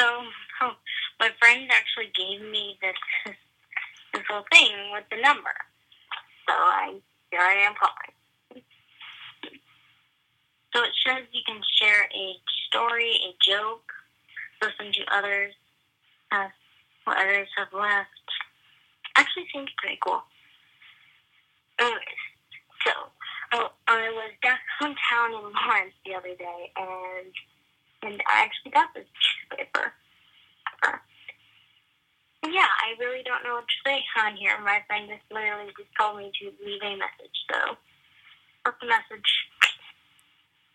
So my friend actually gave me this this little thing with the number. So I here I am calling. So it says you can share a story, a joke, listen to others, uh, what others have left. Actually, seems pretty cool. Anyways, so oh, I was downtown in Lawrence the other day, and and I actually got this I really don't know what to say on here. My friend just literally just told me to leave a message, so what's the message?